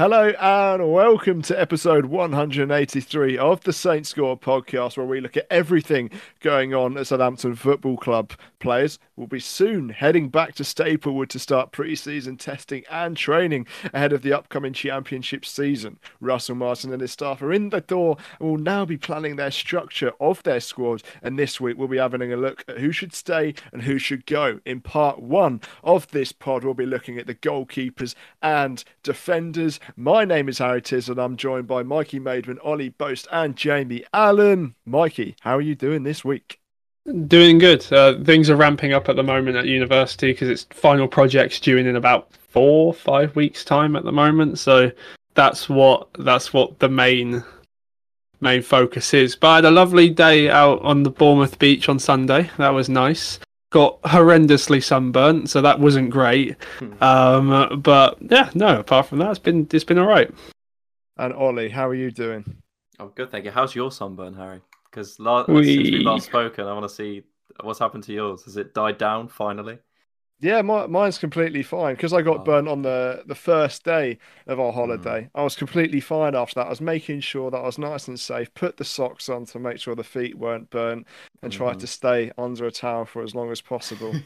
Hello and welcome to episode 183 of the Saints Score podcast, where we look at everything going on at Southampton Football Club. Players will be soon heading back to Staplewood to start pre-season testing and training ahead of the upcoming Championship season. Russell Martin and his staff are in the door and will now be planning their structure of their squad. And this week we'll be having a look at who should stay and who should go. In part one of this pod, we'll be looking at the goalkeepers and defenders. My name is Harry Tiz, and I'm joined by Mikey Maidment, Ollie Boast, and Jamie Allan. Mikey, how are you doing this week? Doing good. Uh, things are ramping up at the moment at university because it's final projects due in in about four, five weeks' time at the moment. So that's what that's what the main main focus is. But I had a lovely day out on the Bournemouth beach on Sunday. That was nice got horrendously sunburnt, so that wasn't great. Hmm. Um, but yeah, no. Apart from that, it's been it's been all right. And Ollie, how are you doing? I'm good, thank you. How's your sunburn, Harry? Because la- we... since we last spoken, I want to see what's happened to yours. Has it died down finally? Yeah, my, mine's completely fine because I got oh. burnt on the, the first day of our holiday. Mm. I was completely fine after that. I was making sure that I was nice and safe, put the socks on to make sure the feet weren't burnt, and mm. tried to stay under a towel for as long as possible.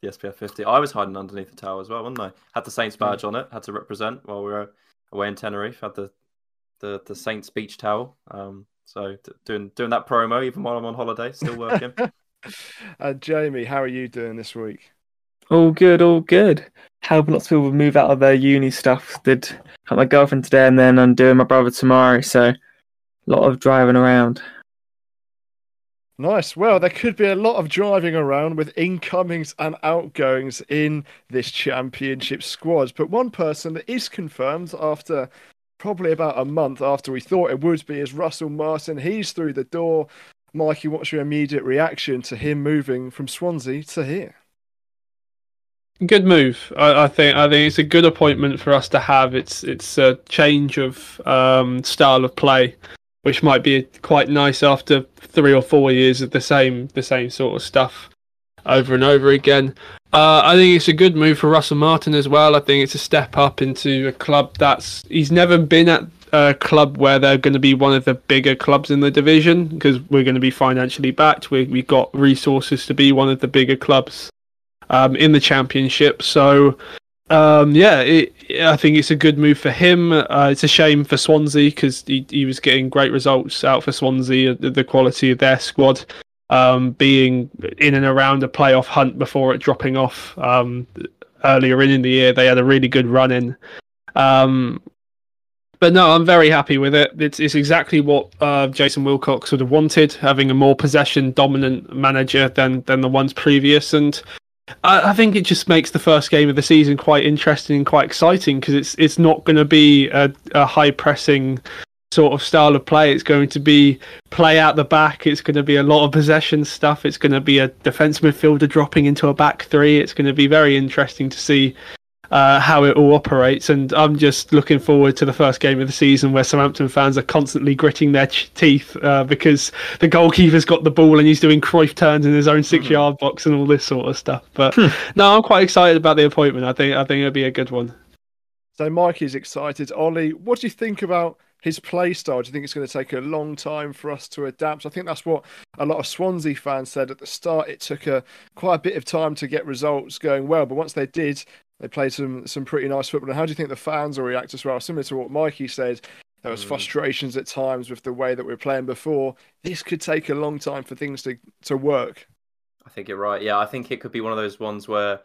the SPF 50. I was hiding underneath the towel as well, wasn't I? Had the Saints badge mm. on it, had to represent while we were away in Tenerife, had the, the, the Saints beach towel. Um, so doing doing that promo even while I'm on holiday, still working. uh, Jamie, how are you doing this week? All good, all good. Helping lots of people move out of their uni stuff. Did help my girlfriend today, and then I'm doing my brother tomorrow. So a lot of driving around. Nice. Well, there could be a lot of driving around with incomings and outgoings in this championship squad. But one person that is confirmed after probably about a month after we thought it would be is Russell Martin. He's through the door. Mikey, what's your immediate reaction to him moving from Swansea to here? Good move. I, I, think. I think it's a good appointment for us to have. It's it's a change of um, style of play, which might be quite nice after three or four years of the same the same sort of stuff over and over again. Uh, I think it's a good move for Russell Martin as well. I think it's a step up into a club that's he's never been at a club where they're going to be one of the bigger clubs in the division because we're going to be financially backed. We we got resources to be one of the bigger clubs um, in the championship. So um, yeah, it, I think it's a good move for him. Uh, it's a shame for Swansea because he, he was getting great results out for Swansea. The, the quality of their squad um, being in and around a playoff hunt before it dropping off um, earlier in, in the year, they had a really good run in. Um, but no, I'm very happy with it. It's, it's exactly what uh, Jason Wilcox would have wanted, having a more possession dominant manager than than the ones previous, and I, I, think it just makes the first game of the season quite interesting and quite exciting because it's it's not going to be a, a high pressing sort of style of play. It's going to be play out the back. It's going to be a lot of possession stuff. It's going to be a defence midfielder dropping into a back three. It's going to be very interesting to see uh, how it all operates. And I'm just looking forward to the first game of the season where Southampton fans are constantly gritting their ch- teeth uh, because the goalkeeper's got the ball and he's doing Cruyff turns in his own six hmm. yard box and all this sort of stuff. But hmm. no, I'm quite excited about the appointment. I think I think it'll be a good one. So Mike is excited. Ollie, what do you think about his play style? Do you think it's going to take a long time for us to adapt? I think that's what a lot of Swansea fans said at the start. It took a quite a bit of time to get results going well, but once they did, they played some some pretty nice football. And how do you think the fans will react as well? Similar to what Mikey said, there was mm. frustrations at times with the way that we are playing before. This could take a long time for things to to work. I think you're right. Yeah, I think it could be one of those ones where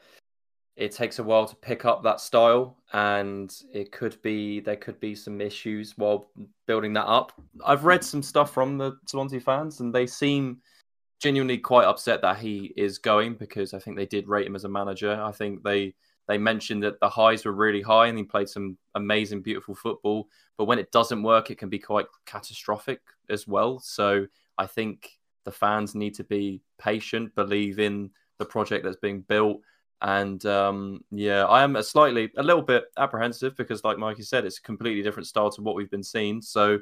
it takes a while to pick up that style and it could be there could be some issues while building that up. I've read some stuff from the Swansea fans and they seem genuinely quite upset that he is going because I think they did rate him as a manager. I think they they mentioned that the highs were really high and he played some amazing, beautiful football. But when it doesn't work, it can be quite catastrophic as well. So I think the fans need to be patient, believe in the project that's being built. And um, yeah, I am a slightly, a little bit apprehensive because, like Mikey said, it's a completely different style to what we've been seeing. So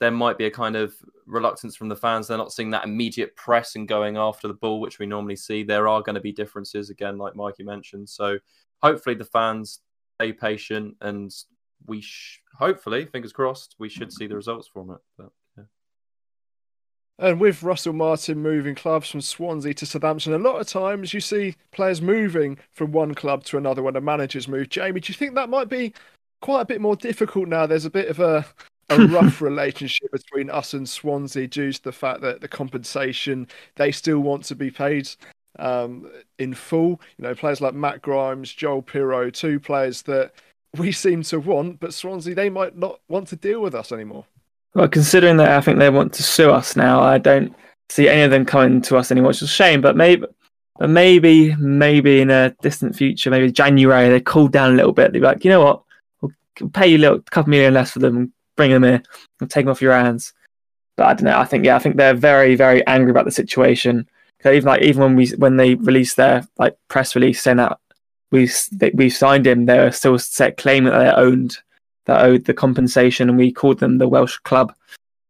there might be a kind of reluctance from the fans. They're not seeing that immediate press and going after the ball, which we normally see. There are going to be differences again, like Mikey mentioned. So hopefully the fans stay patient and we sh- hopefully, fingers crossed, we should see the results from it. But, yeah. And with Russell Martin moving clubs from Swansea to Southampton, a lot of times you see players moving from one club to another when a manager's move. Jamie, do you think that might be quite a bit more difficult now? There's a bit of a a rough relationship between us and Swansea due to the fact that the compensation they still want to be paid um, in full. You know, players like Matt Grimes, Joel Piroe, two players that we seem to want, but Swansea they might not want to deal with us anymore. Well, considering that I think they want to sue us now, I don't see any of them coming to us anymore, which is a shame. But maybe, but maybe, maybe in a distant future, maybe January, they cool down a little bit. They're like, you know what, we'll pay you a little, couple million less for them, and bring them here, and take them off your hands. But I don't know. I think yeah, I think they're very, very angry about the situation. Even like even when we when they released their like press release saying that we we signed him, they were still set claiming that they owned that owed the compensation, and we called them the Welsh club.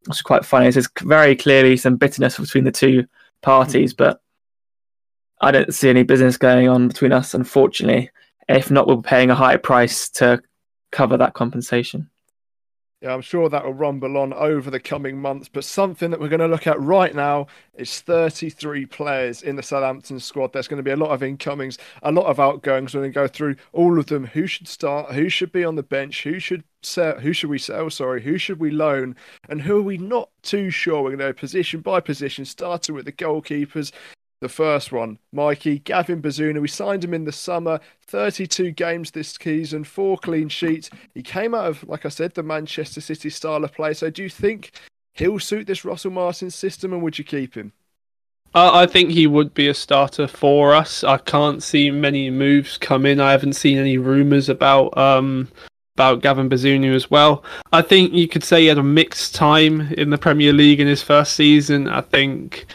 Is quite funny. There's very clearly some bitterness between the two parties, but I don't see any business going on between us, unfortunately. If not, we're paying a higher price to cover that compensation. Yeah, I'm sure that will rumble on over the coming months. But something that we're going to look at right now is 33 players in the Southampton squad. There's going to be a lot of incomings, a lot of outgoings. We're going to go through all of them. Who should start? Who should be on the bench? Who should sell? Who should we sell? Sorry, who should we loan? And who are we not too sure? We're going to go position by position, starting with the goalkeepers. The first one, Mikey, Gavin Bazunu. We signed him in the summer, 32 games this season, four clean sheets. He came out of, like I said, the Manchester City style of play. So do you think he'll suit this Russell Martin system and would you keep him? Uh, I think he would be a starter for us. I can't see many moves come in. I haven't seen any rumours about um, about Gavin Bazunu as well. I think you could say he had a mixed time in the Premier League in his first season. I think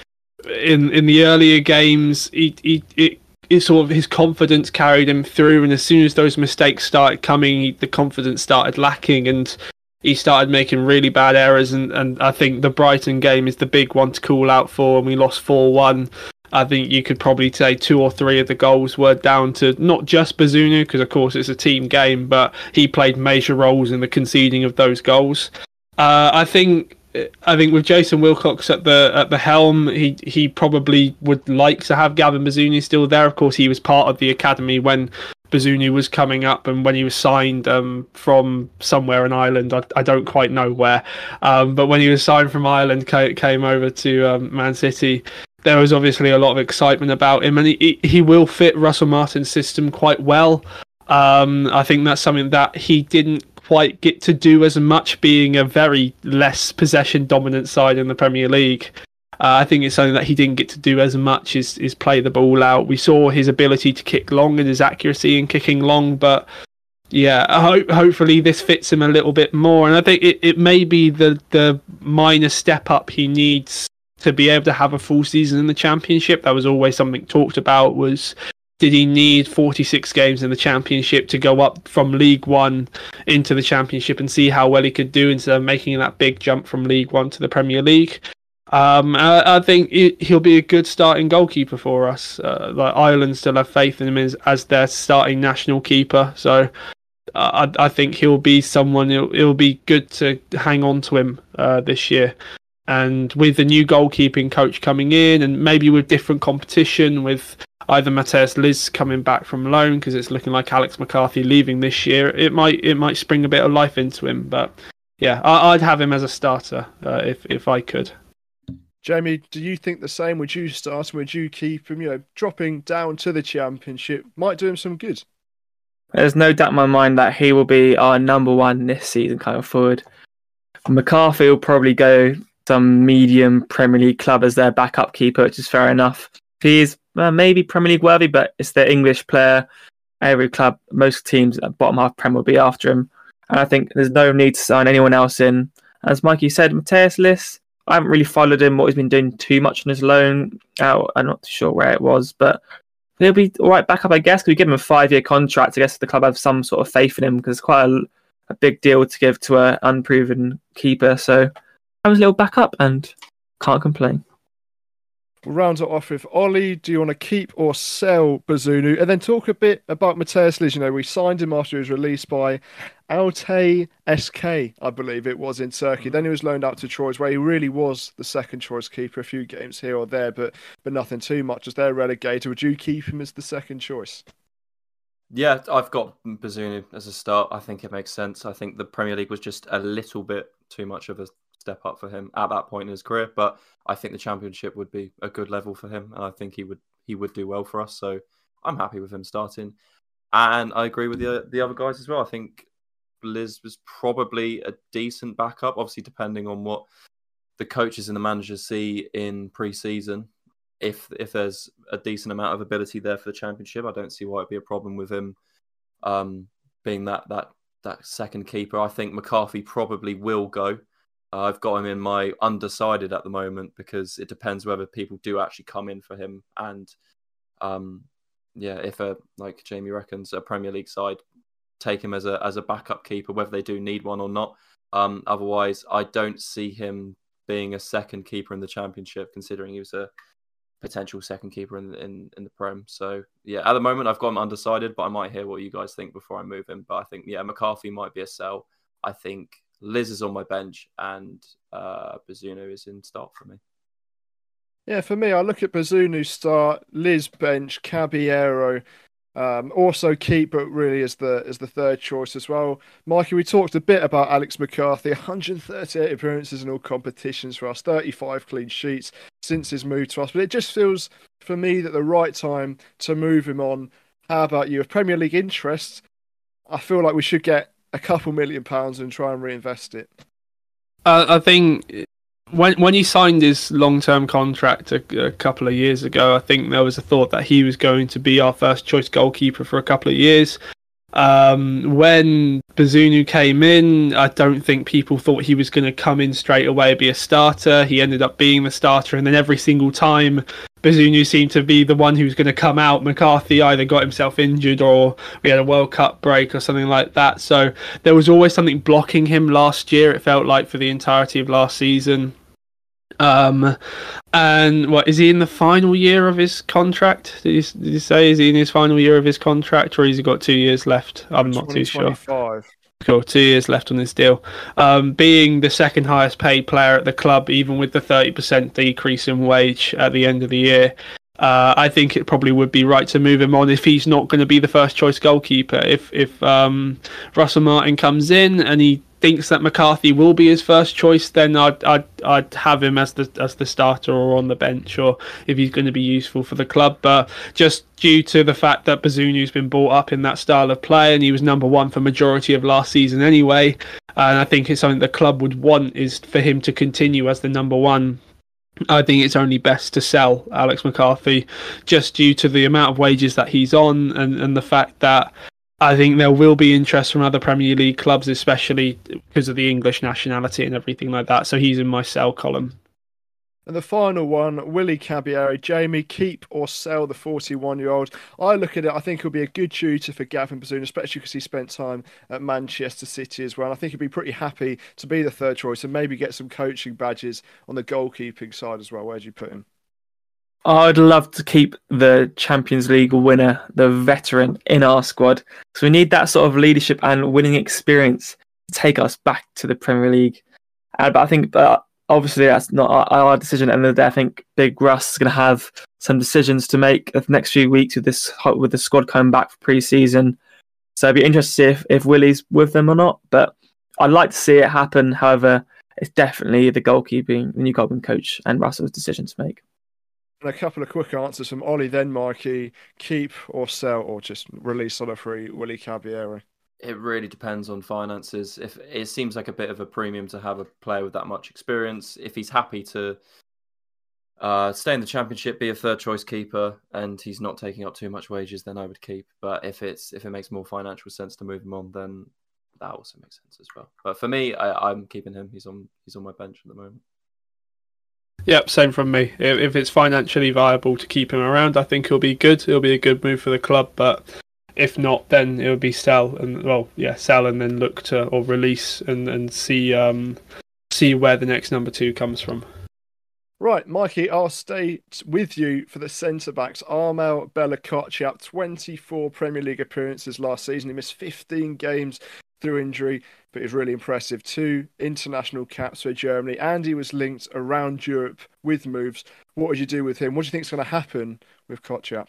in in the earlier games, he, he it, it sort of his confidence carried him through, and as soon as those mistakes started coming, the confidence started lacking, and he started making really bad errors. And, and I think the Brighton game is the big one to call out for, and we lost four one. I think you could probably say two or three of the goals were down to not just Bazunu, because of course it's a team game, but he played major roles in the conceding of those goals. Uh, I think I think with Jason Wilcox at the at the helm, he he probably would like to have Gavin Bazunu still there. Of course, he was part of the academy when Bazunu was coming up and when he was signed um, from somewhere in Ireland. I, I don't quite know where, um, but when he was signed from Ireland, came over to um, Man City. There was obviously a lot of excitement about him, and he he will fit Russell Martin's system quite well. Um, I think that's something that he didn't quite get to do as much, being a very less possession dominant side in the Premier League. Uh, I think it's something that he didn't get to do as much is, is play the ball out. We saw his ability to kick long and his accuracy in kicking long, but yeah, ho- hopefully this fits him a little bit more. And I think it, it may be the, the minor step up he needs to be able to have a full season in the championship. That was always something talked about was did he need 46 games in the championship to go up from League One into the championship and see how well he could do instead of making that big jump from League One to the Premier League? Um, I, I, think he'll be a good starting goalkeeper for us. Uh, like Ireland still have faith in him as, as their starting national keeper, so uh, I, I, think he'll be someone. It'll, it'll, be good to hang on to him uh, this year. And with the new goalkeeping coach coming in, and maybe with different competition, with either Mateusz Lis coming back from loan because it's looking like Alex McCarthy leaving this year. It might it might spring a bit of life into him, but yeah, I, would have him as a starter uh, if if I could. Jamie, do you think the same? Would you start? Would you keep him? You know, dropping down to the championship might do him some good. There's no doubt in my mind that he will be our number one this season, kind of forward. McCarthy will probably go some medium Premier League club as their backup keeper, which is fair enough. He is uh, maybe Premier League worthy, but it's the English player. Every club, most teams at bottom half Prem will be after him. And I think there's no need to sign anyone else in. As Mikey said, Mateusz Lis, I haven't really followed him, what he's been doing too much on his loan out. I'm not sure where it was, but he'll be all right back up, I guess, because we give him a five year contract. I guess the club have some sort of faith in him because it's quite a, a big deal to give to an unproven keeper. So I was a little back up and can't complain. We'll round it off with Ollie. Do you want to keep or sell Bazunu? And then talk a bit about Mateusz Lis. You know, we signed him after he was released by Altay SK, I believe it was in Turkey. Then he was loaned out to Troyes, where he really was the second choice keeper. A few games here or there, but but nothing too much. As they're relegated, would you keep him as the second choice? Yeah, I've got Bazunu as a start. I think it makes sense. I think the Premier League was just a little bit too much of a step up for him at that point in his career. But I think the championship would be a good level for him, and I think he would he would do well for us. So I'm happy with him starting, and I agree with the the other guys as well. I think Lis was probably a decent backup, obviously depending on what the coaches and the managers see in pre-season. If if there's a decent amount of ability there for the championship, I don't see why it'd be a problem with him um, being that that that second keeper. I think McCarthy probably will go. I've got him in my undecided at the moment because it depends whether people do actually come in for him and um, yeah, if a like Jamie reckons a Premier League side take him as a as a backup keeper, whether they do need one or not. Um, otherwise, I don't see him being a second keeper in the Championship, considering he was a potential second keeper in in, in the Prem. So yeah, at the moment I've got him undecided, but I might hear what you guys think before I move him. But I think yeah, McCarthy might be a sell. I think Lis is on my bench, and uh, Bazunu is in start for me. Yeah, for me, I look at Bazunu start, Lis bench, Caballero, um, also keep, but really as the as the third choice as well. Mikey, we talked a bit about Alex McCarthy, 138 appearances in all competitions for us, 35 clean sheets since his move to us. But it just feels for me that the right time to move him on. How about you? If Premier League interests, I feel like we should get a couple million pounds and try and reinvest it. Uh, I think when when he signed his long term contract a, a, couple of years ago, I think there was a thought that he was going to be our first choice goalkeeper for a couple of years. Um, when Bazunu came in, I don't think people thought he was going to come in straight away be a starter. He ended up being the starter, and then every single time Bazunu seemed to be the one who was going to come out. McCarthy either got himself injured or we had a World Cup break or something like that. So there was always something blocking him last year. It felt like for the entirety of last season. Um, and what is he in the final year of his contract? Did you, did you say is he in his final year of his contract, or has he got two years left? I'm not too sure. Cool, two years left on this deal. Um, being the second highest paid player at the club, even with the 30% decrease in wage at the end of the year, uh, I think it probably would be right to move him on if he's not going to be the first choice goalkeeper. If if um, Russell Martin comes in and he thinks that McCarthy will be his first choice, then I'd I'd I'd have him as the as the starter or on the bench, or if he's going to be useful for the club. But just due to the fact that Bazunu's been brought up in that style of play, and he was number one for majority of last season anyway, and I think it's something the club would want is for him to continue as the number one I think it's only best to sell Alex McCarthy just due to the amount of wages that he's on and, and the fact that I think there will be interest from other Premier League clubs, especially because of the English nationality and everything like that. So he's in my sell column. And the final one, Willy Caballero, Jamie, keep or sell the 41 year old. I look at it, I think he'll be a good tutor for Gavin Bazunu, especially because he spent time at Manchester City as well. And I think he'd be pretty happy to be the third choice and maybe get some coaching badges on the goalkeeping side as well. Where do you put him? I'd love to keep the Champions League winner, the veteran, in our squad. So we need that sort of leadership and winning experience to take us back to the Premier League. Uh, but I think uh, obviously that's not our, our, decision. And I think Big Russ is going to have some decisions to make the next few weeks with this with the squad coming back for pre-season. So I'd be interested to see if, if Willy's with them or not. But I'd like to see it happen. However, it's definitely the goalkeeping, the new goalkeeping coach, and Russell's decision to make. And a couple of quick answers from Ollie, then Mikey. Keep or sell or just release on a free Willy Caballero? It really depends on finances. If it seems like a bit of a premium to have a player with that much experience, if he's happy to uh, stay in the championship, be a third choice keeper, and he's not taking up too much wages, then I would keep. But if it's if it makes more financial sense to move him on, then that also makes sense as well. But for me, I, I'm keeping him. He's on he's on my bench at the moment. Yep, same from me. If, it's financially viable to keep him around, I think he'll be good. It'll be a good move for the club. But if not, then it would be sell and well, yeah, sell and then look to or release and and see um see where the next number two comes from. Right, Mikey, I'll stay with you for the centre backs. Armel Bella-Kotchap, 24 Premier League appearances last season. He missed 15 games through injury, but he's really impressive. Two international caps for Germany, and he was linked around Europe with moves. What would you do with him? What do you think is going to happen with Kotchap?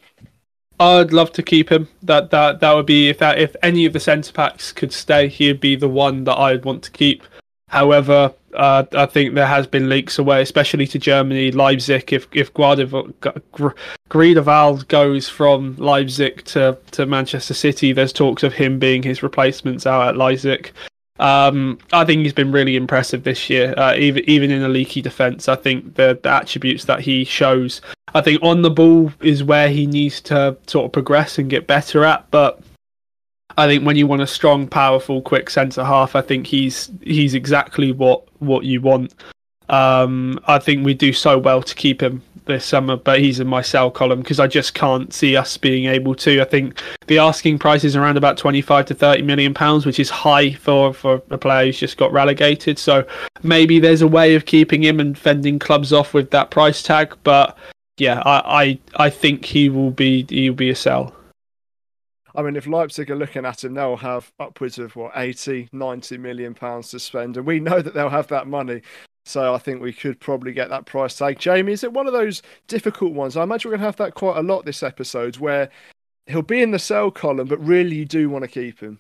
I'd love to keep him. That that that would be if that if any of the centre backs could stay, he'd be the one that I'd want to keep. However, uh, I think there has been leaks away, especially to Germany, Leipzig. If if Gvardiol, goes from Leipzig to, to Manchester City, there's talks of him being his replacements out at Leipzig. Um, I think he's been really impressive this year, uh, even even in a leaky defence. I think the, the attributes that he shows, I think on the ball is where he needs to sort of progress and get better at. But I think when you want a strong, powerful, quick centre half, I think he's he's exactly what what you want. Um, I think we do so well to keep him this summer, but he's in my sell column because I just can't see us being able to. I think the asking price is around about twenty-five to thirty million pounds, which is high for for a player who's just got relegated. So maybe there's a way of keeping him and fending clubs off with that price tag. But yeah, I I, I think he will be he'll be a sell. I mean, if Leipzig are looking at him, they'll have upwards of what 80, 90 million pounds to spend, and we know that they'll have that money. So I think we could probably get that price tag. Jamie, is it one of those difficult ones? I imagine we're going to have that quite a lot this episode, where he'll be in the sell column, but really you do want to keep him.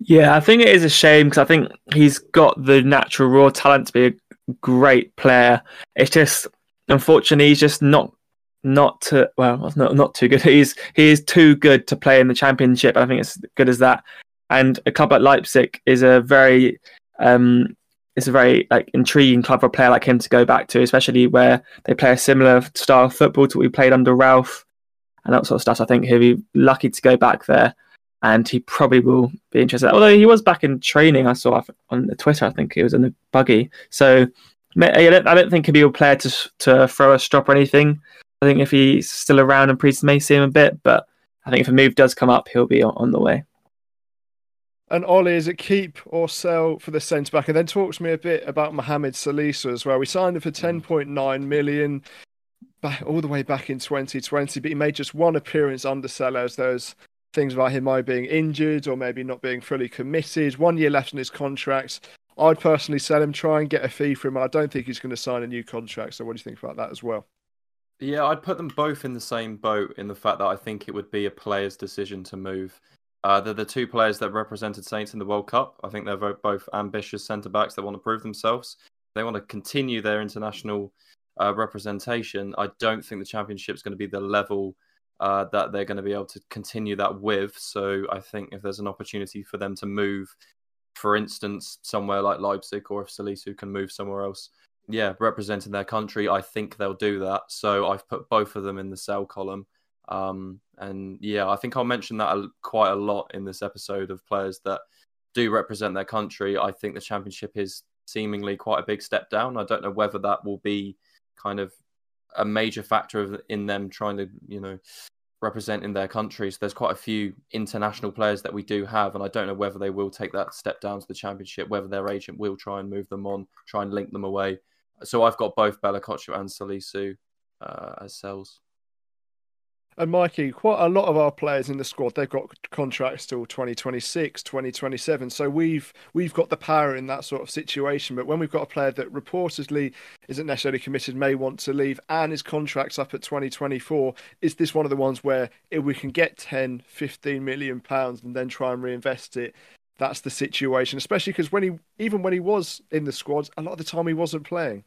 Yeah, I think it is a shame because I think he's got the natural raw talent to be a great player. It's just unfortunately he's just not not to well not not too good. He's he is too good to play in the championship. I think it's good as that. And a club like Leipzig is a very um it's a very like intriguing club for a player like him to go back to, especially where they play a similar style of football to what we played under Ralph and that sort of stuff. So I think he'll be lucky to go back there, and he probably will be interested. Although he was back in training, I saw on the Twitter. I think he was in the buggy. So I don't, I don't think he'll be a player to to throw a strop or anything. I think if he's still around and Priest may see him a bit, but I think if a move does come up, he'll be on, on the way. And Ollie, is it keep or sell for the centre back? And then talk to me a bit about Mohamed Salisu as well. We signed him for mm. 10.9 million back, all the way back in 2020, but he made just one appearance under Sellés. There's things about him either being injured or maybe not being fully committed. One year left in his contract. I'd personally sell him, try and get a fee for him. I don't think he's going to sign a new contract. So, what do you think about that as well? Yeah, I'd put them both in the same boat in the fact that I think it would be a player's decision to move. Uh, they're the two players that represented Saints in the World Cup. I think they're both ambitious centre backs that want to prove themselves. They want to continue their international uh, representation. I don't think the championship is going to be the level uh, that they're going to be able to continue that with. So I think if there's an opportunity for them to move, for instance, somewhere like Leipzig, or if Salisu can move somewhere else, yeah, representing their country, I think they'll do that. So I've put both of them in the sell column. Um, and yeah, I think I'll mention that quite a lot in this episode of players that do represent their country. I think the championship is seemingly quite a big step down. I don't know whether that will be kind of a major factor of, in them trying to, you know, represent in their country. So There's quite a few international players that we do have, and I don't know whether they will take that step down to the championship, whether their agent will try and move them on, try and link them away. So I've got both Bella-Kotchap and Salisu uh, as sells. And Mikey, quite a lot of our players in the squad, they've got contracts till 2026, 2027. So we've we've got the power in that sort of situation. But when we've got a player that reportedly isn't necessarily committed, may want to leave, and his contract's up at 2024, is this one of the ones where if we can get 10, 15 million pounds and then try and reinvest it, that's the situation, especially because when he even when he was in the squad, a lot of the time he wasn't playing.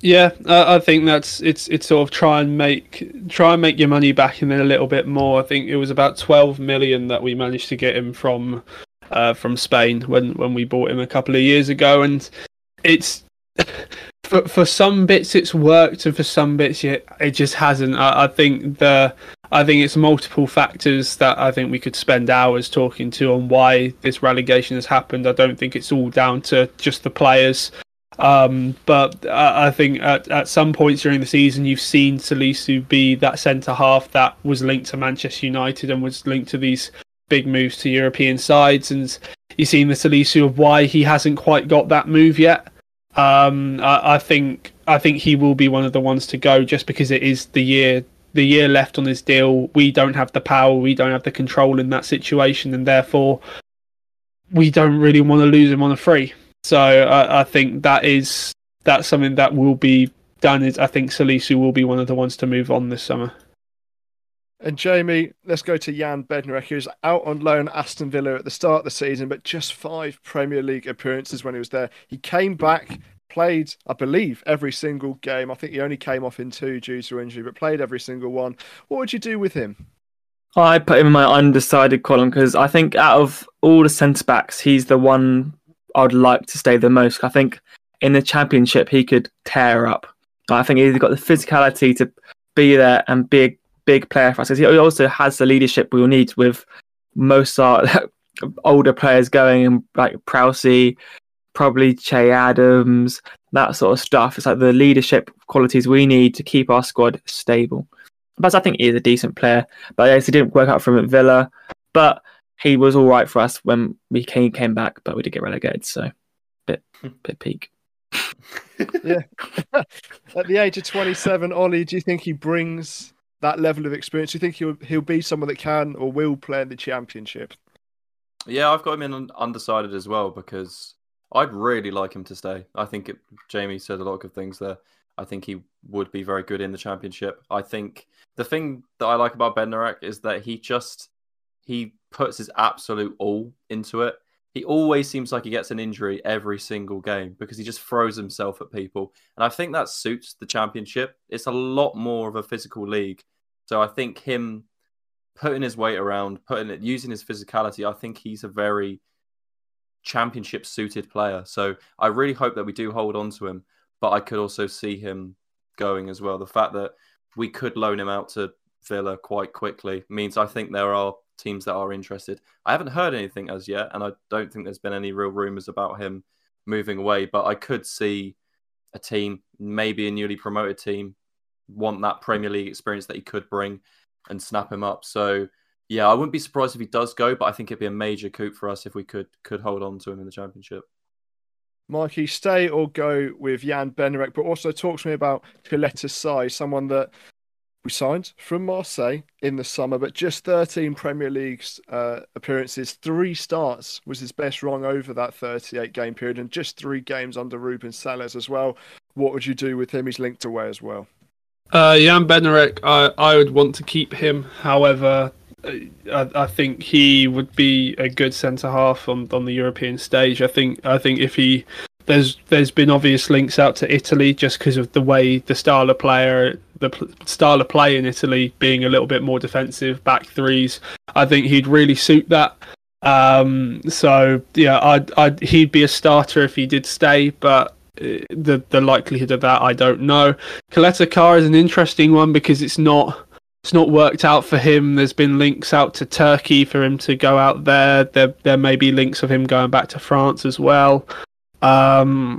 Yeah, I think that's it's it's sort of try and make try and make your money back and then a little bit more. I think it was about twelve million that we managed to get him from uh, from Spain when when we bought him a couple of years ago, and it's for for some bits it's worked and for some bits it it just hasn't. I, I think the I think it's multiple factors that I think we could spend hours talking to on why this relegation has happened. I don't think it's all down to just the players. Um, but I, I think at, at some points during the season, you've seen Salisu be that centre half that was linked to Manchester United and was linked to these big moves to European sides. And you've seen the Salisu of why he hasn't quite got that move yet. Um, I, I think I think he will be one of the ones to go just because it is the year the year left on his deal. We don't have the power, we don't have the control in that situation, and therefore we don't really want to lose him on a free. So I, I think that is that's something that will be done. Is I think Salisu will be one of the ones to move on this summer. And Jamie, let's go to Jan Bednarek, who's out on loan Aston Villa at the start of the season, but just five Premier League appearances when he was there. He came back, played, I believe, every single game. I think he only came off in two due to injury, but played every single one. What would you do with him? I put him in my undecided column because I think out of all the centre backs, he's the one I'd like to stay the most. I think in the championship he could tear up. I think he's got the physicality to be there and be a big player for us. He also has the leadership we'll need with most our older players going and like Prowsey, probably Che Adams, that sort of stuff. It's like the leadership qualities we need to keep our squad stable. But I think he is a decent player. But yes, he didn't work out for him at Villa. But he was all right for us when we came came back, but we did get relegated, so bit hmm. bit peak. yeah. At the age of twenty seven, Ollie, do you think he brings that level of experience? Do you think he'll he'll be someone that can or will play in the championship? Yeah, I've got him in undecided as well because I'd really like him to stay. I think it, Jamie said a lot of good things there. I think he would be very good in the championship. I think the thing that I like about Bednarek is that he just he puts his absolute all into it. He always seems like he gets an injury every single game because he just throws himself at people. And I think that suits the championship. It's a lot more of a physical league. So I think him putting his weight around, putting it using his physicality, I think he's a very championship suited player. So I really hope that we do hold on to him but I could also see him going as well. The fact that we could loan him out to Villa quite quickly means I think there are teams that are interested. I haven't heard anything as yet, and I don't think there's been any real rumours about him moving away, but I could see a team, maybe a newly promoted team, want that Premier League experience that he could bring and snap him up. So yeah, I wouldn't be surprised if he does go, but I think it'd be a major coup for us if we could could hold on to him in the championship. Mikey, stay or go with Jan Bednarek, but also talk to me about Caleta Car, someone that we signed from Marseille in the summer, but just 13 Premier League's uh, appearances, three starts was his best run over that 38 game period, and just three games under Ruben Sellés as well. What would you do with him? He's linked away as well. Uh, Jan Bednarek, I, I would want to keep him. However, I, I, think he would be a good centre half on, on the European stage. I think I think if he there's there's been obvious links out to Italy just because of the way the style of player the style of play in Italy being a little bit more defensive back threes. I think he'd really suit that. Um, so yeah, I'd, I'd he'd be a starter if he did stay, but uh, the the likelihood of that I don't know. Caleta Car is an interesting one because it's not it's not worked out for him. There's been links out to Turkey for him to go out there. There there may be links of him going back to France as well. Um,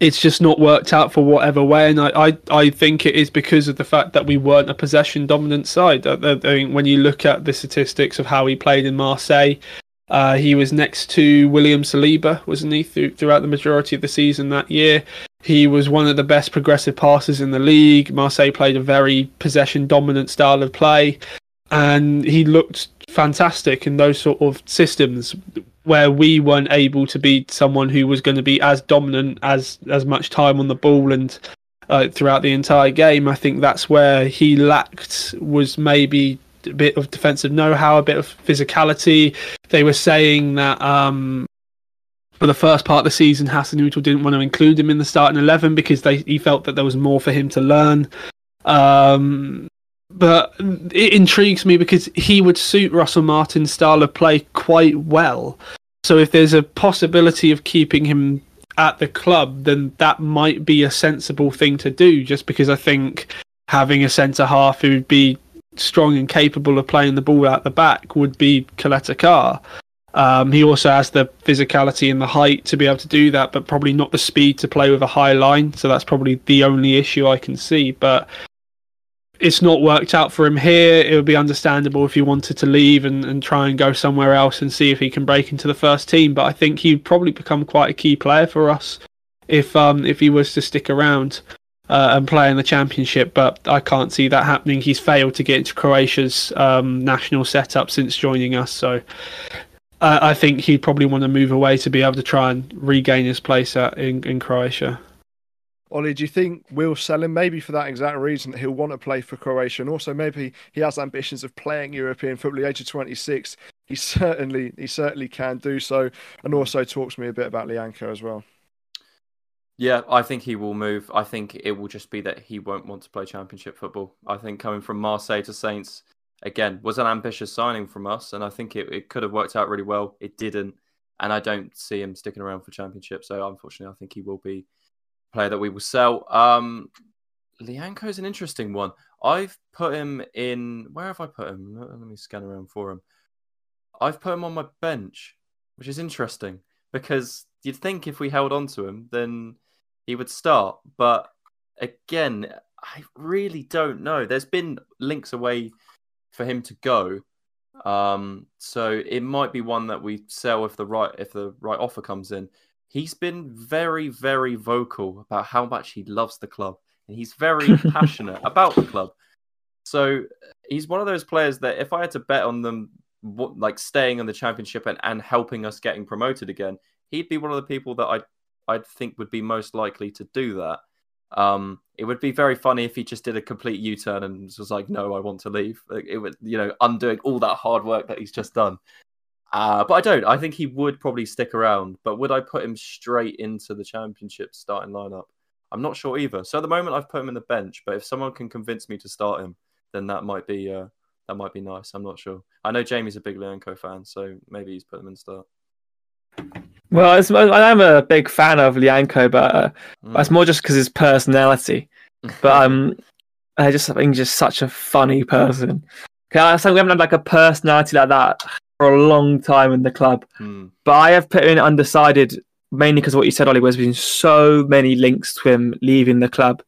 it's just not worked out for whatever way, and I, I, I think it is because of the fact that we weren't a possession dominant side. I, I think when you look at the statistics of how he played in Marseille, uh, he was next to William Saliba, wasn't he, th- throughout the majority of the season that year. He was one of the best progressive passers in the league. Marseille played a very possession dominant style of play, and he looked fantastic in those sort of systems where we weren't able to beat someone who was going to be as dominant as as much time on the ball and uh, throughout the entire game. I think that's where he lacked was maybe a bit of defensive know-how, a bit of physicality. They were saying that um, for the first part of the season, Hasenhüttl didn't want to include him in the starting eleven because they he felt that there was more for him to learn. Um, but it intrigues me because he would suit Russell Martin's style of play quite well. So if there's a possibility of keeping him at the club, then that might be a sensible thing to do. Just because I think having a centre half who'd be strong and capable of playing the ball out the back would be Caleta Car. Um, he also has the physicality and the height to be able to do that, but probably not the speed to play with a high line. So that's probably the only issue I can see. But it's not worked out for him here. It would be understandable if he wanted to leave and, and try and go somewhere else and see if he can break into the first team. But I think he'd probably become quite a key player for us if um if he was to stick around uh, and play in the championship, but I can't see that happening. He's failed to get into Croatia's um, national setup since joining us, so uh, I think he'd probably want to move away to be able to try and regain his place at, in in Croatia. Ollie, do you think we'll sell him maybe for that exact reason that he'll want to play for Croatia and also maybe he has ambitions of playing European football at the age of 26? He certainly he certainly can do so and also talks to me a bit about Lyanco as well. Yeah, I think he will move. I think it will just be that he won't want to play championship football. I think coming from Marseille to Saints again was an ambitious signing from us and I think it, it could have worked out really well. It didn't and I don't see him sticking around for championship. So unfortunately I think he will be a player that we will sell. Um, Lyanco is an interesting one. I've put him in. Where have I put him? Let me scan around for him. I've put him on my bench, which is interesting because you'd think if we held on to him, then he would start. But again, I really don't know. There's been links away for him to go. Um, so it might be one that we sell if the right if the right offer comes in he's been very, very vocal about how much he loves the club and he's very passionate about the club. So he's one of those players that if I had to bet on them, like staying in the championship and, and helping us getting promoted again, he'd be one of the people that I'd I'd think would be most likely to do that. Um, it would be very funny if he just did a complete U-turn and was like, "No, I want to leave." It would, you know, undoing all that hard work that he's just done. Uh, but I don't. I think he would probably stick around. But would I put him straight into the championship starting lineup? I'm not sure either. So at the moment, I've put him in the bench. But if someone can convince me to start him, then that might be uh, that might be nice. I'm not sure. I know Jamie's a big Lyanco fan, so maybe he's put him in start. Well, I am a big fan of Lyanco, but uh, mm. that's more just because his personality. But um, I just I think he's just such a funny person. I we haven't had like a personality like that for a long time in the club. Hmm. But I have put in undecided mainly because what you said, Ollie, was been so many links to him leaving the club.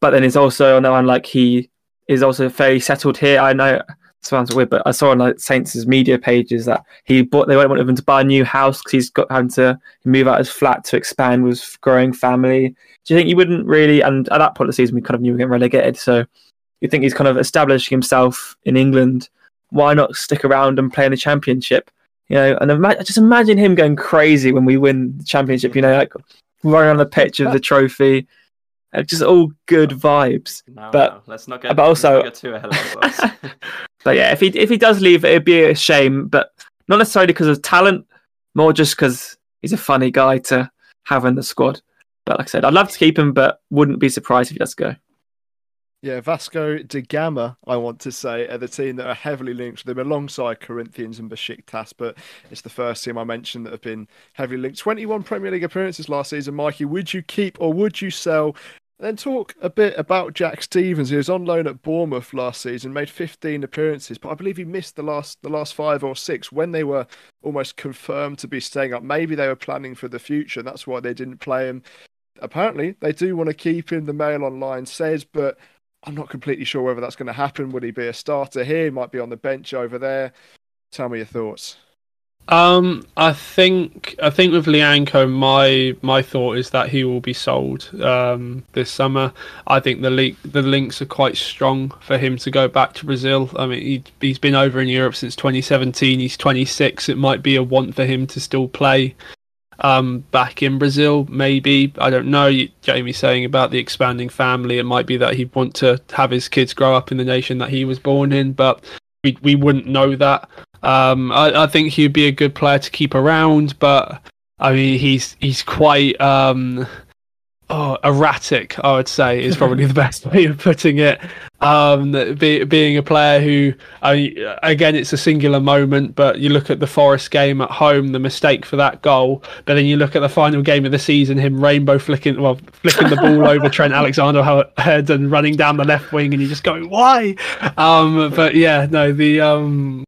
But then it's also on the one like he is also very settled here. I know sounds weird, but I saw on like Saints' media pages that he bought they wanted him to buy a new house because he's got having to move out his flat to expand with growing family. Do you think he wouldn't really? And at that point of the season, we kind of knew we were getting relegated. So you think he's kind of establishing himself in England why not stick around and play in the championship? You know, and ima- just imagine him going crazy when we win the championship. You know, like running on the pitch of the trophy, Uh, just all good oh. vibes. No, but no. let's not get, but also get too ahead of ourselves. but yeah, if he if he does leave, it'd be a shame. But not necessarily because of talent, more just because he's a funny guy to have in the squad. But like I said, I'd love to keep him, but wouldn't be surprised if he does go. Yeah, Vasco da Gama, I want to say, are the team that are heavily linked with them alongside Corinthians and Besiktas, but it's the first team I mentioned that have been heavily linked. 21 Premier League appearances last season, Mikey. Would you keep or would you sell? Then talk a bit about Jack Stephens. He was on loan at Bournemouth last season, made 15 appearances, but I believe he missed the last the last five or six when they were almost confirmed to be staying up. Maybe they were planning for the future, and that's why they didn't play him. Apparently, they do want to keep him. The Mail Online says, but I'm not completely sure whether that's going to happen. Would he be a starter here? He might be on the bench over there. Tell me your thoughts. Um, I think I think with Lyanco, my my thought is that he will be sold um, this summer. I think the link the links are quite strong for him to go back to Brazil. I mean, he he's been over in Europe since 2017. He's 26. It might be a want for him to still play um, back in Brazil. Maybe I don't know. Jamie saying about the expanding family. It might be that he'd want to have his kids grow up in the nation that he was born in, but we we wouldn't know that. Um, I, I think he'd be a good player to keep around, but I mean he's he's quite um, oh, erratic, I would say, is probably the best way of putting it. Um, be, being a player who, I again, it's a singular moment, but you look at the Forest game at home, the mistake for that goal, but then you look at the final game of the season, him rainbow flicking, well, flicking the ball over Trent Alexander head and running down the left wing, and you're just going, why? Um, but yeah, no, the um,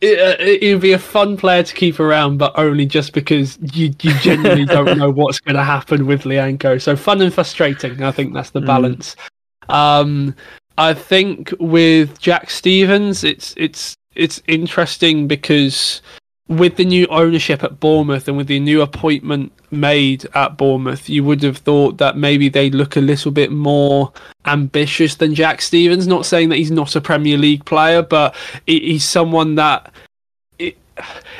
it, uh, would be a fun player to keep around, but only just because you, you genuinely don't know what's going to happen with Lyanco. So fun and frustrating. I think that's the hmm. balance. Mm. Um, I think with Jack Stephens, it's it's it's interesting because with the new ownership at Bournemouth and with the new appointment made at Bournemouth, you would have thought that maybe they'd look a little bit more ambitious than Jack Stephens. Not saying that he's not a Premier League player, but he's someone that.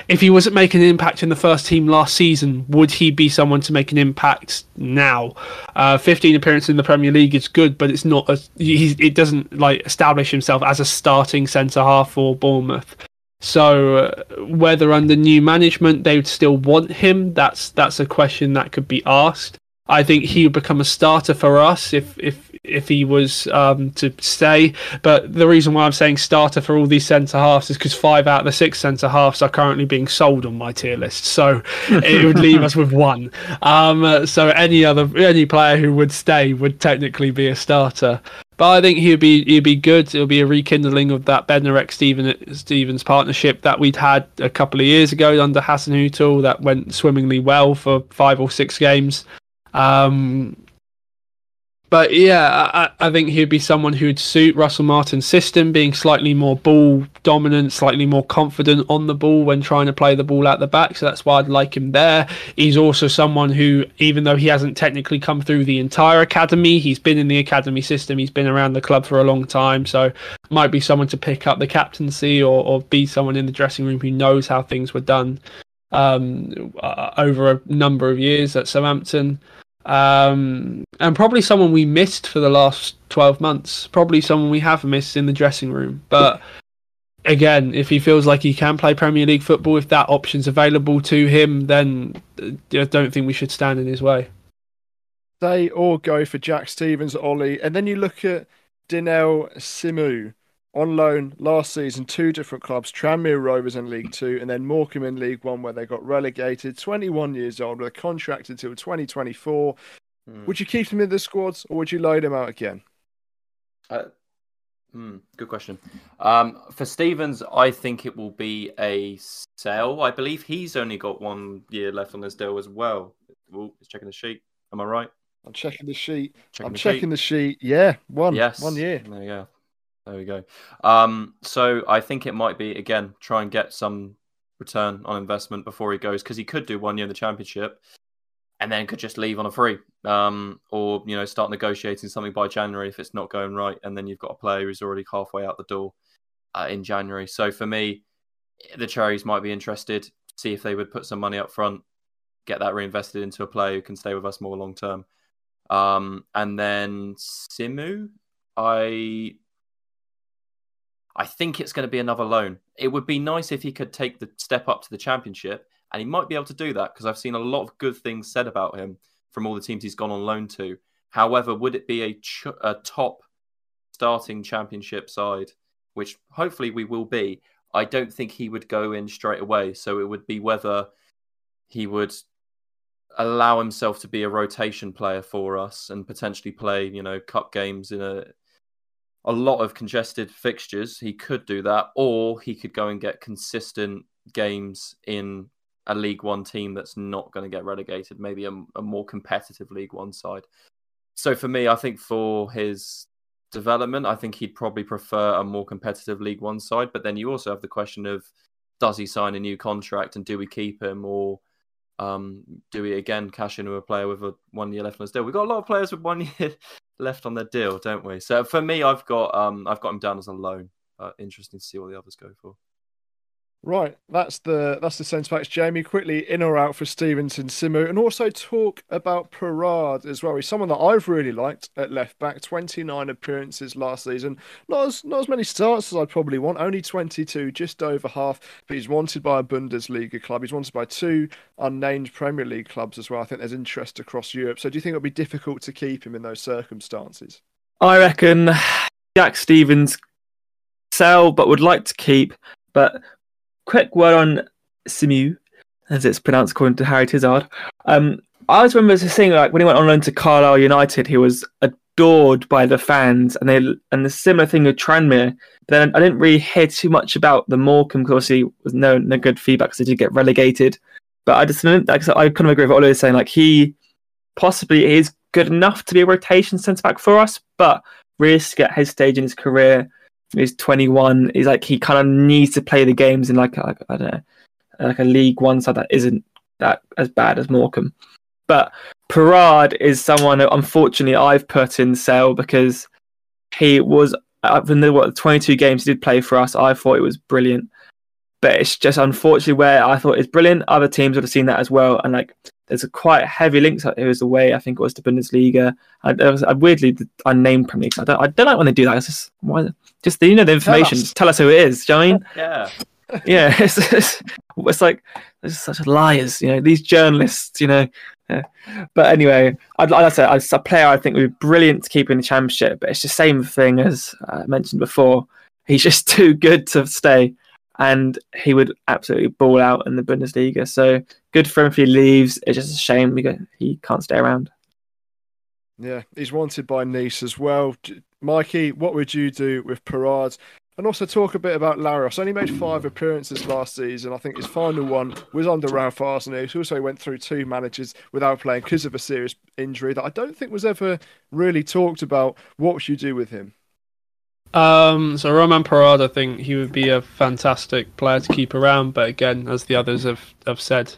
if he wasn't making an impact in the first team last season, would he be someone to make an impact now? Uh, 15 appearances in the Premier League is good, but it's not. A, it doesn't like establish himself as a starting centre half for Bournemouth. So uh, whether under new management they would still want him, that's that's a question that could be asked. I think he would become a starter for us if if if he was um, to stay. But the reason why I'm saying starter for all these centre halves is because five out of the six centre halves are currently being sold on my tier list. So it would leave us with one. Um, so any other any player who would stay would technically be a starter. But I think he'd be he'd be good. It'll be a rekindling of that Bednarek Steven Stephens partnership that we'd had a couple of years ago under Hasenhüttl that went swimmingly well for five or six games. Um, but yeah, I, I, think he'd be someone who'd suit Russell Martin's system, being slightly more ball dominant, slightly more confident on the ball when trying to play the ball out the back. So that's why I'd like him there. He's also someone who, even though he hasn't technically come through the entire academy, he's been in the academy system. He's been around the club for a long time. So might be someone to pick up the captaincy or, or be someone in the dressing room who knows how things were done um, uh, over a number of years at Southampton um, and probably someone we missed for the last 12 months. Probably someone we have missed in the dressing room. But again, if he feels like he can play Premier League football, if that option's available to him, then uh, I don't think we should stand in his way. They all go for Jack Stephens, Ollie, and then you look at Dynel Simeu on loan last season, two different clubs, Tranmere Rovers in League Two, and then Morecambe in League One, where they got relegated. 21 years old with a contract until 2024. Mm. Would you keep him in the squads, or would you load him out again? Uh, mm, good question. Um, for Stephens, I think it will be a sell. I believe he's only got one year left on his deal as well. Ooh, he's checking the sheet. Am I right? I'm checking the sheet. Checking I'm the checking sheet. the sheet. Yeah, one. Yes. One year. There you go. There we go. Um, so I think it might be again try and get some return on investment before he goes because he could do one year in the championship and then could just leave on a free um, or you know start negotiating something by January if it's not going right and then you've got a player who's already halfway out the door uh, in January. So for me, the Cherries might be interested, see if they would put some money up front, get that reinvested into a player who can stay with us more long term. Um, and then Simeu, I I think it's going to be another loan. It would be nice if he could take the step up to the championship, and he might be able to do that because I've seen a lot of good things said about him from all the teams he's gone on loan to. However, would it be a, ch- a top starting championship side, which hopefully we will be? I don't think he would go in straight away. So it would be whether he would allow himself to be a rotation player for us and potentially play, you know, cup games in a a lot of congested fixtures, he could do that, or he could go and get consistent games in a League One team that's not going to get relegated, maybe a, a, more competitive League One side. So for me, I think for his development, I think he'd probably prefer a more competitive League One side. But then you also have the question of does he sign a new contract and do we keep him or um, do we again cash into a player with a one year left on his deal? We've got a lot of players with one year left on their deal, don't we? So for me, I've got um, I've got him down as a loan. Uh, interesting to see what the others go for. Right, that's the that's the centre backs. Jamie, quickly in or out for Stevenson, Simeu, and also talk about Perraud as well. He's someone that I've really liked at left back. Twenty nine appearances last season, not as not as many starts as I'd probably want. Only twenty two, just over half. But he's wanted by a Bundesliga club. He's wanted by two unnamed Premier League clubs as well. I think there's interest across Europe. So do you think it'll be difficult to keep him in those circumstances? I reckon Jack Stephens sell, but would like to keep. But quick word on Simeu, as it's pronounced according to Harry Tizard. Um, I always remember seeing like when he went on loan to Carlisle United, he was adored by the fans, and they and the similar thing with Tranmere. But then I didn't really hear too much about the Morecambe because he was no no good feedback because they did get relegated. But I just like, I kind of agree with what Oliver was saying. Like he possibly is good enough to be a rotation centre back for us, but risk at his stage in his career He's 21. He's like he kind of needs to play the games in like I, don't know like a League One side that isn't that as bad as Morecambe. But Perraud is someone that unfortunately I've put in sale because he was in the what 22 games he did play for us. I thought it was brilliant, but it's just unfortunately where I thought it's brilliant. Other teams would have seen that as well, and like there's a quite heavy links. It was the way I think it was to Bundesliga. I, I, I weirdly I named Premier League. I don't, I don't like when they do that. It's just why, just the, you know the information. Tell us, tell us who it is. Do you know I mean? Yeah. yeah, it's, it's, it's like there's such liars, you know. These journalists, you know. Yeah. But anyway, I'd like I said, as a player, I think would be brilliant to keep in the championship. But it's the same thing as I mentioned before. He's just too good to stay, and he would absolutely ball out in the Bundesliga. So good for him if he leaves. It's just a shame because he can't stay around. Yeah, he's wanted by Nice as well. Mikey, what would you do with Perraud? And also talk a bit about Larios. Only made five appearances last season. I think his final one was under Ralph Hasenhüttl. He also went through two managers without playing because of a serious injury that I don't think was ever really talked about. What would you do with him? Um, so Romain Perraud, I think he would be a fantastic player to keep around. But again, as the others have, have said,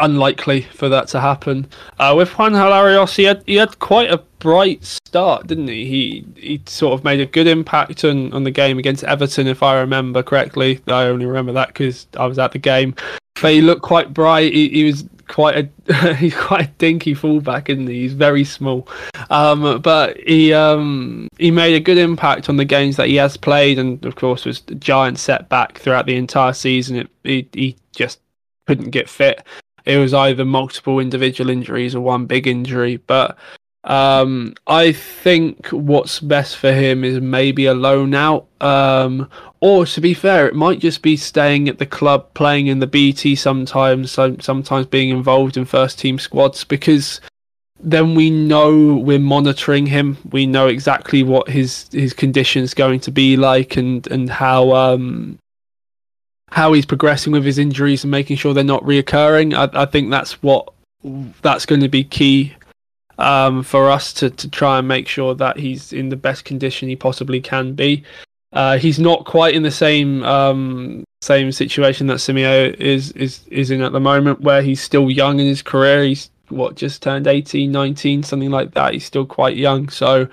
unlikely for that to happen. Uh, with Juan Larios, he had he had quite a bright start, didn't he? He he sort of made a good impact on, on the game against Everton, if I remember correctly. I only remember that because I was at the game. But he looked quite bright. He, he was quite a he's quite a dinky fullback, isn't he? He's very small, um, but he um, he made a good impact on the games that he has played, and of course was a giant setback throughout the entire season. It, he, he just couldn't get fit it was either multiple individual injuries or one big injury. But um, I think what's best for him is maybe a loan out. Um, or to be fair, it might just be staying at the club, playing in the BT sometimes, so sometimes being involved in first team squads because then we know we're monitoring him. We know exactly what his his condition is going to be like and and how um how he's progressing with his injuries and making sure they're not reoccurring. I, I think that's what that's going to be key um, for us to, to try and make sure that he's in the best condition he possibly can be. Uh, he's not quite in the same um, same situation that Simeu is is is in at the moment, where he's still young in his career. He's what just turned 18, 19, something like that. He's still quite young, so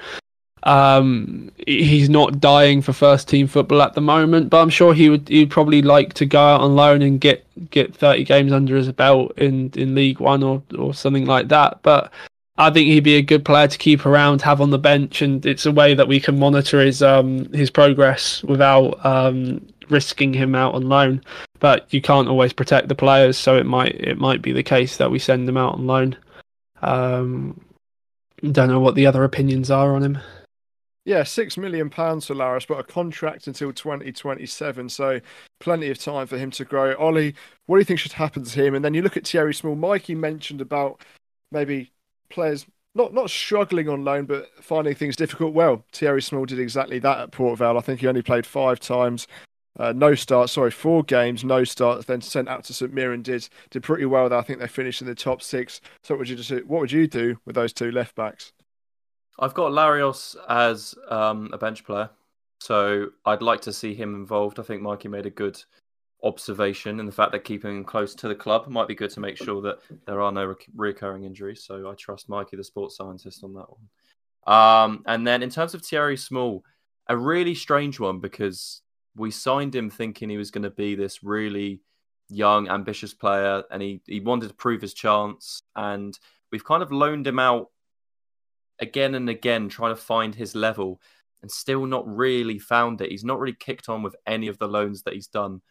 um, he's not dying for first team football at the moment, but I'm sure he would he'd probably like to go out on loan and get get 30 games under his belt in in League One or or something like that. But I think he'd be a good player to keep around, have on the bench, and it's a way that we can monitor his um his progress without um risking him out on loan. But you can't always protect the players, so it might it might be the case that we send him out on loan. Um, don't know what the other opinions are on him. Yeah, six million pounds for Larios, but a contract until 2027, so plenty of time for him to grow. Ollie, what do you think should happen to him? And then you look at Thierry Small. Mikey mentioned about maybe players not not struggling on loan, but finding things difficult. Well, Thierry Small did exactly that at Port Vale. I think he only played five times, uh, no start. Sorry, four games, no starts. Then sent out to St Mirren, did did pretty well there. I think they finished in the top six. So what would you just what would you do with those two left backs? I've got Larios as um, a bench player, so I'd like to see him involved. I think Mikey made a good observation in the fact that keeping him close to the club might be good to make sure that there are no re- recurring injuries. So I trust Mikey, the sports scientist, on that one. Um, and then in terms of Thierry Small, a really strange one because we signed him thinking he was going to be this really young, ambitious player, and he he wanted to prove his chance. And we've kind of loaned him out again and again trying to find his level and still not really found it. He's not really kicked on with any of the loans that he's done,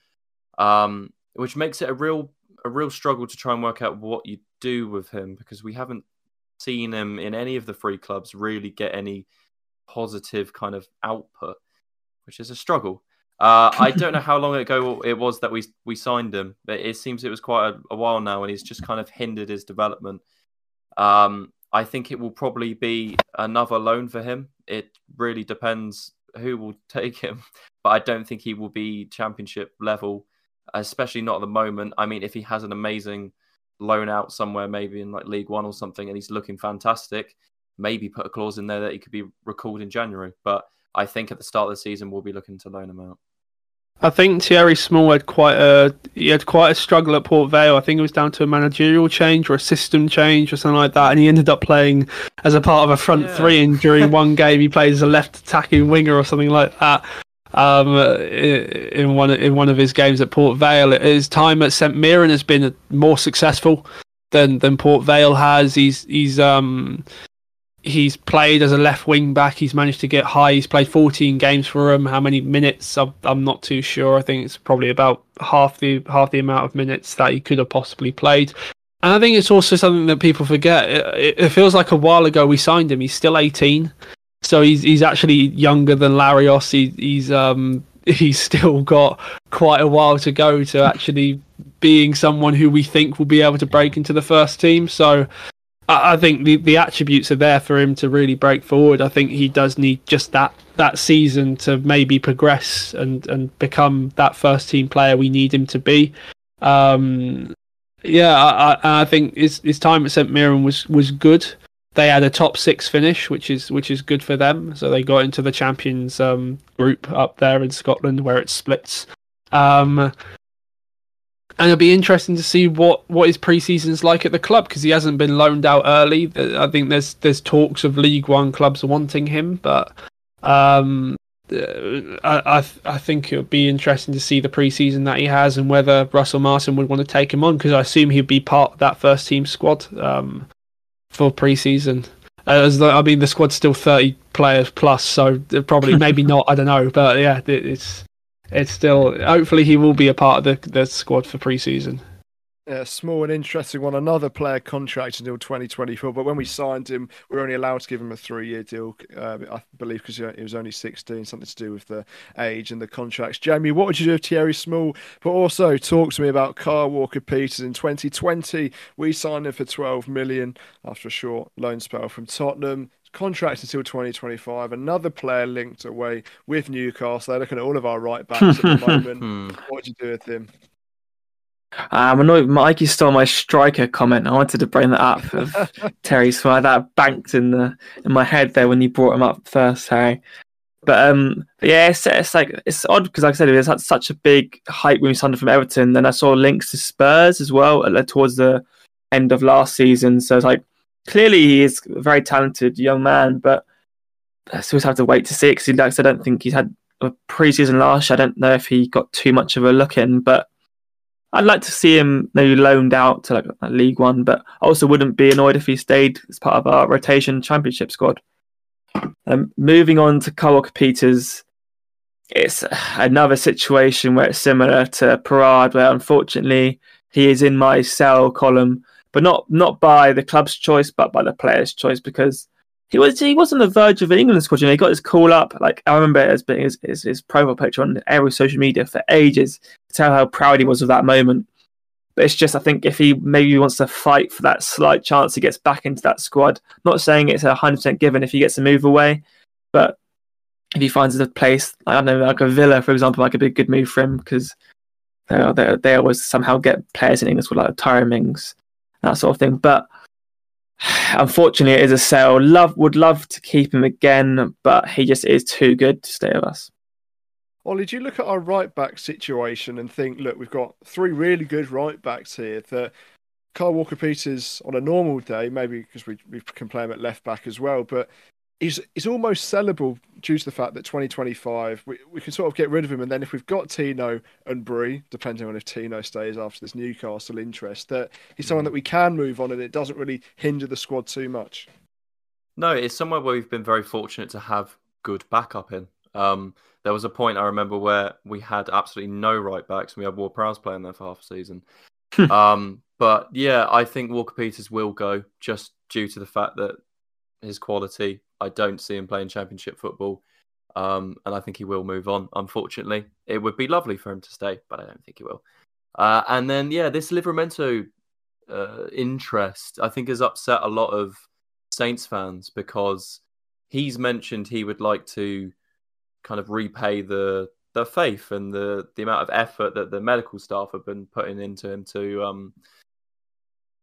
um, which makes it a real a real struggle to try and work out what you do with him because we haven't seen him in any of the free clubs really get any positive kind of output, which is a struggle. Uh, I don't know how long ago it was that we we signed him, but it seems it was quite a, a while now, and he's just kind of hindered his development. Um, I think it will probably be another loan for him. It really depends who will take him, but I don't think he will be championship level, especially not at the moment. I mean, if he has an amazing loan out somewhere, maybe in like League One or something, and he's looking fantastic, maybe put a clause in there that he could be recalled in January. But I think at the start of the season, we'll be looking to loan him out. I think Thierry Small had quite a he had quite a struggle at Port Vale. I think it was down to a managerial change or a system change or something like that, and he ended up playing as a part of a front Yeah. three. And during one game, he played as a left attacking winger or something like that. Um, in one in one of his games at Port Vale, his time at St Mirren has been more successful than than Port Vale has. He's he's um he's played as a left wing back. He's managed to get high. He's played 14 games for him. How many minutes? I'm, I'm not too sure. I think it's probably about half the half the amount of minutes that he could have possibly played. And I think it's also something that people forget. It, it, feels like a while ago we signed him. He's still 18, so he's he's actually younger than Larios. He, he's um he's still got quite a while to go to actually being someone who we think will be able to break into the first team. So I think the, the attributes are there for him to really break forward. I think he does need just that that season to maybe progress and, and become that first team player we need him to be. Um, yeah, I, I, I think his, his time at St Mirren was, was good. They had a top six finish, which is which is good for them. So they got into the champions um, group up there in Scotland, where it splits. Um, and it'll be interesting to see what what his pre-season's like at the club because he hasn't been loaned out early. I think there's there's talks of League One clubs wanting him, but um, uh, I I, th- I think it'll be interesting to see the pre-season that he has and whether Russell Martin would want to take him on because I assume he'd be part of that first team squad um, for pre-season. Uh, As the, I mean, the squad's still thirty players plus, so probably maybe not. I don't know, but yeah, it- it's it's still. Hopefully, he will be a part of the the squad for pre-season. Yeah, small and interesting one. Another player contract until 2024, but when we signed him, we were only allowed to give him a three-year deal, uh, I believe, because he was only 16, something to do with the age and the contracts. Jamie, what would you do with Thierry Small? But also talk to me about Kyle Walker Peters in 2020. We signed him for 12 million after a short loan spell from Tottenham. Contract until 2025. Another player linked away with Newcastle. They're looking at all of our right backs at the moment. Hmm. What would you do with him? I'm annoyed. Mikey stole my striker comment. I wanted to bring that up of Terry Smith. That banked in the in my head there when you brought him up first, Harry. But um, but yeah, it's, it's like it's odd because like I said, it was had such a big hype when we signed from Everton. Then I saw links to Spurs as well towards the end of last season. So it's like clearly he is a very talented young man, but I still have to wait to see because like I don't think he's had a preseason last year. I don't know if he got too much of a look in, but I'd like to see him maybe loaned out to like League One, but I also wouldn't be annoyed if he stayed as part of our rotation championship squad. Um, moving on to Kyle Peters, it's another situation where it's similar to Perraud, where unfortunately he is in my sell column, but not not by the club's choice, but by the player's choice because he was he was on the verge of an England squad. You know, he got his call up. Like I remember it as being his, his, his profile picture on every social media for ages to tell how proud he was of that moment. But it's just I think if he maybe wants to fight for that slight chance he gets back into that squad. Not saying it's a hundred percent given if he gets a move away, but if he finds a place, I don't know, like a Villa, for example, be a good move for him because they they always somehow get players in England with like Tyrone Mings, that sort of thing. But unfortunately, it is a sale. Love would love to keep him again, but he just is too good to stay with us. Ollie, do you look at our right back situation and think, look, we've got three really good right backs here that Kyle Walker Peters on a normal day, maybe because we, we can play him at left back as well, but he's, he's almost sellable due to the fact that 2025, we, we can sort of get rid of him. And then if we've got Tino and Bree, depending on if Tino stays after this Newcastle interest, that he's someone that we can move on and it doesn't really hinder the squad too much. No, it's somewhere where we've been very fortunate to have good backup in. Um, there was a point I remember where we had absolutely no right backs and we had Ward Prowse playing there for half a season. um, but yeah, I think Walker Peters will go just due to the fact that his quality. I don't see him playing championship football. Um, and I think he will move on, unfortunately. It would be lovely for him to stay, but I don't think he will. Uh, and then, yeah, this Livramento uh, interest, I think, has upset a lot of Saints fans because he's mentioned he would like to kind of repay the the faith and the the amount of effort that the medical staff have been putting into him to um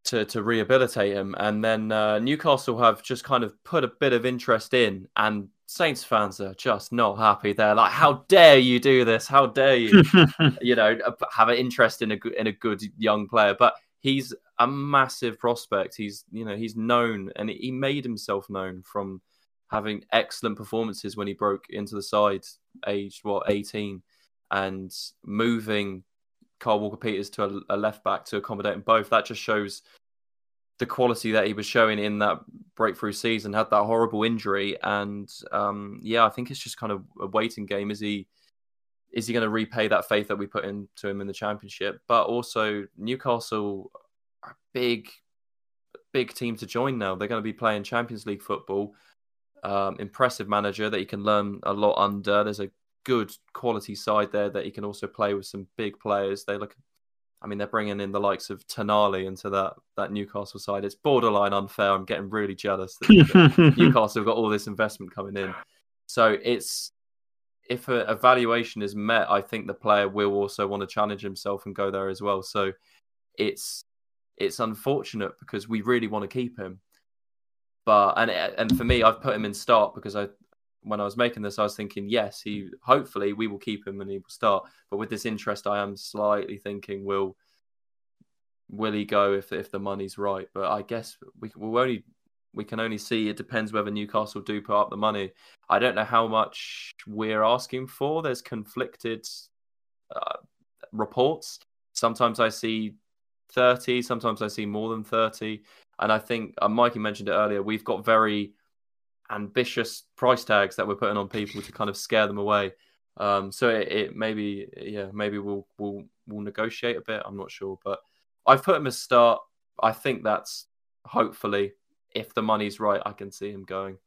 to to rehabilitate him. And then uh, Newcastle have just kind of put a bit of interest in, and Saints fans are just not happy. They're like, "How dare you do this? How dare you, you know, have an interest in a in a good young player?" But he's a massive prospect. He's you know he's known and he made himself known from having excellent performances when he broke into the side, aged what eighteen, and moving Kyle Walker Peters to a, a left back to accommodate them both. That just shows the quality that he was showing in that breakthrough season. Had that horrible injury, and um, yeah, I think it's just kind of a waiting game. Is he? Is he going to repay that faith that we put into him in the championship? But also, Newcastle a big, big team to join now. They're going to be playing Champions League football. Um, impressive manager that you can learn a lot under. There's a good quality side there that he can also play with some big players. They look, I mean, they're bringing in the likes of Tonali into that that Newcastle side. It's borderline unfair. I'm getting really jealous that Newcastle have got all this investment coming in. So it's if a evaluation is met, I think the player will also want to challenge himself and go there as well. So it's it's unfortunate because we really want to keep him. But and and for me, I've put him in start because I when I was making this, I was thinking, yes, he hopefully we will keep him and he will start. But with this interest, I am slightly thinking, will will he go if if the money's right? But I guess we will only we can only see. It depends whether Newcastle do put up the money. I don't know how much we're asking for. There's conflicted uh, reports. Sometimes I see 30, sometimes I see more than 30. And I think uh, Mikey mentioned it earlier. We've got very ambitious price tags that we're putting on people to kind of scare them away. Um, so it, it, maybe yeah maybe we'll we'll we'll negotiate a bit. I'm not sure, but I've put him as start. I think that's hopefully if the money's right, I can see him going.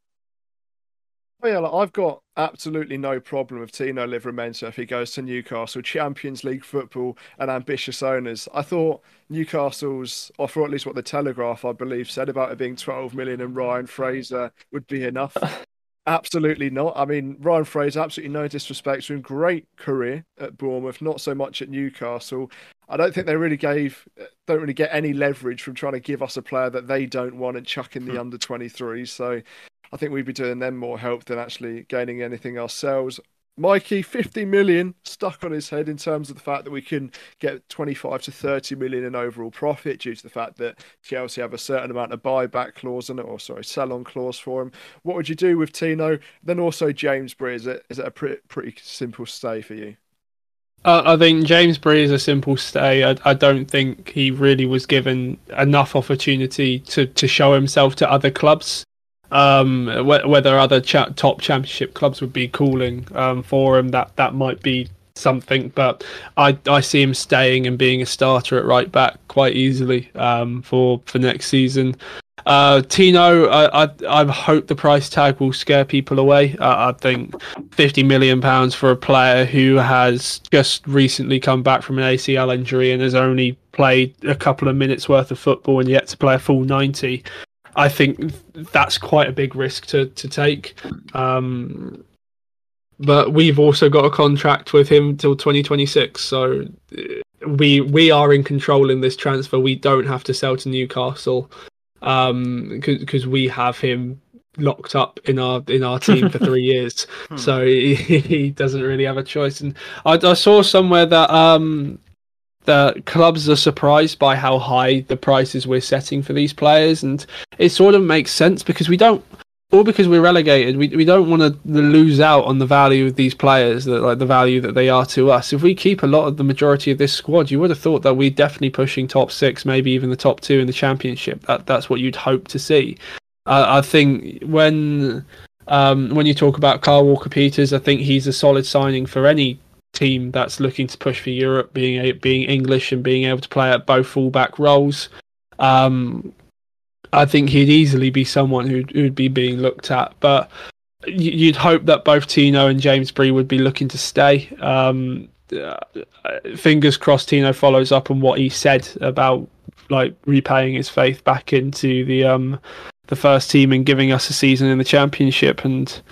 Oh, yeah, like, I've got absolutely no problem with Tino Livramento if he goes to Newcastle, Champions League football, and ambitious owners. I thought Newcastle's offer, at least what the Telegraph, I believe, said about it being 12 million and Ryan Fraser would be enough. absolutely not. I mean, Ryan Fraser, absolutely no disrespect to him, great career at Bournemouth, not so much at Newcastle. I don't think they really gave, don't really get any leverage from trying to give us a player that they don't want and chuck in the hmm. under 23. So I think we'd be doing them more help than actually gaining anything ourselves. Mikey, 50 million stuck on his head in terms of the fact that we can get 25 to 30 million in overall profit due to the fact that Chelsea have a certain amount of buyback clause on it, or sorry, sell on clause for him. What would you do with Tino? Then also James Bree, is it, is it a pretty, pretty simple stay for you? Uh, I think James Bree is a simple stay. I, I, don't think he really was given enough opportunity to, to show himself to other clubs. Um, wh- whether other cha- top championship clubs would be calling um, for him, that that might be something. But I I see him staying and being a starter at right back quite easily um, for for next season. Uh, Tino, I, I, I hope the price tag will scare people away. Uh, I think fifty million pounds for a player who has just recently come back from an ACL injury and has only played a couple of minutes worth of football and yet to play a full ninety. I think that's quite a big risk to to take. Um, but we've also got a contract with him till 2026, so uh, we we are in control in this transfer. We don't have to sell to Newcastle because um, we have him locked up in our in our team for three years, hmm. so he, he, doesn't really have a choice. And I, I saw somewhere that um, the clubs are surprised by how high the prices we're setting for these players, and it sort of makes sense because we don't, or because we're relegated, we we don't want to lose out on the value of these players, that like the value that they are to us. If we keep a lot of the majority of this squad, you would have thought that we're definitely pushing top six, maybe even the top two in the championship. That that's what you'd hope to see. Uh, I think when. Um, when you talk about Kyle Walker Peters, I think he's a solid signing for any team that's looking to push for Europe, being a, being English and being able to play at both fullback roles. Um, I think he'd easily be someone who'd, who'd be being looked at, but you'd hope that both Tino and James Bree would be looking to stay. Um, uh, fingers crossed, Tino follows up on what he said about like repaying his faith back into the um, the first team and giving us a season in the championship and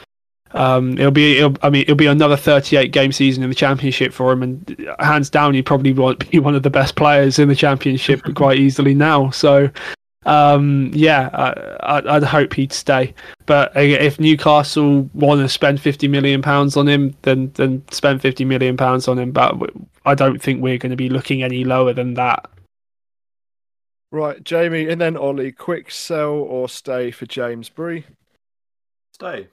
Um, it'll be, it'll, I mean, it'll be another 38 game season in the championship for him, and hands down, he probably won't be one of the best players in the championship quite easily now. So, um, yeah, I, would hope he'd stay. But if Newcastle want to spend 50 million pounds on him, then then spend 50 million pounds on him. But I don't think we're going to be looking any lower than that. Right, Jamie, and then Ollie. Quick sell or stay for James Bree? Stay.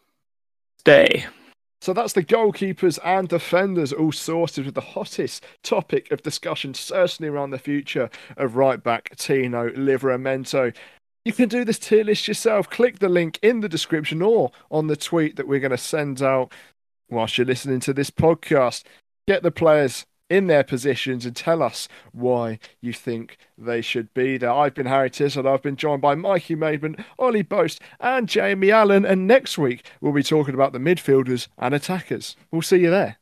Stay. So that's the goalkeepers and defenders all sorted with the hottest topic of discussion, certainly around the future of right back Tino Livramento. You can do this tier list yourself. Click the link in the description or on the tweet that we're going to send out whilst you're listening to this podcast. Get the players in their positions and tell us why you think they should be there. I've been Harry Tizard. I've been joined by Mikey Maidment, Ollie Boast, and Jamie Allan. And next week, we'll be talking about the midfielders and attackers. We'll see you there.